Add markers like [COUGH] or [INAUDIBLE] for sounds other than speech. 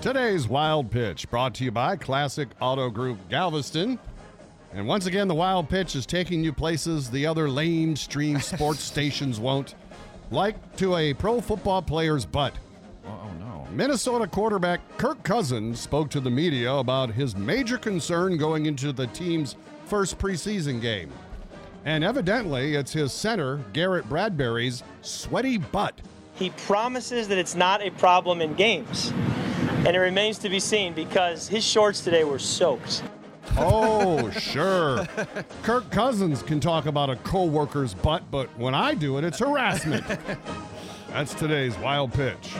Today's Wild Pitch brought to you by Classic Auto Group Galveston. And once again, the Wild Pitch is taking you places the other lamestream [LAUGHS] sports stations won't, like to a pro football player's butt. Oh, oh, no. Minnesota quarterback Kirk Cousins spoke to the media about his major concern going into the team's first preseason game. And evidently, it's his center, Garrett Bradbury's sweaty butt. He promises that it's not a problem in games. And it remains to be seen because his shorts today were soaked. Oh, sure. Kirk Cousins can talk about a coworker's butt, but when I do it, it's harassment. That's today's wild pitch.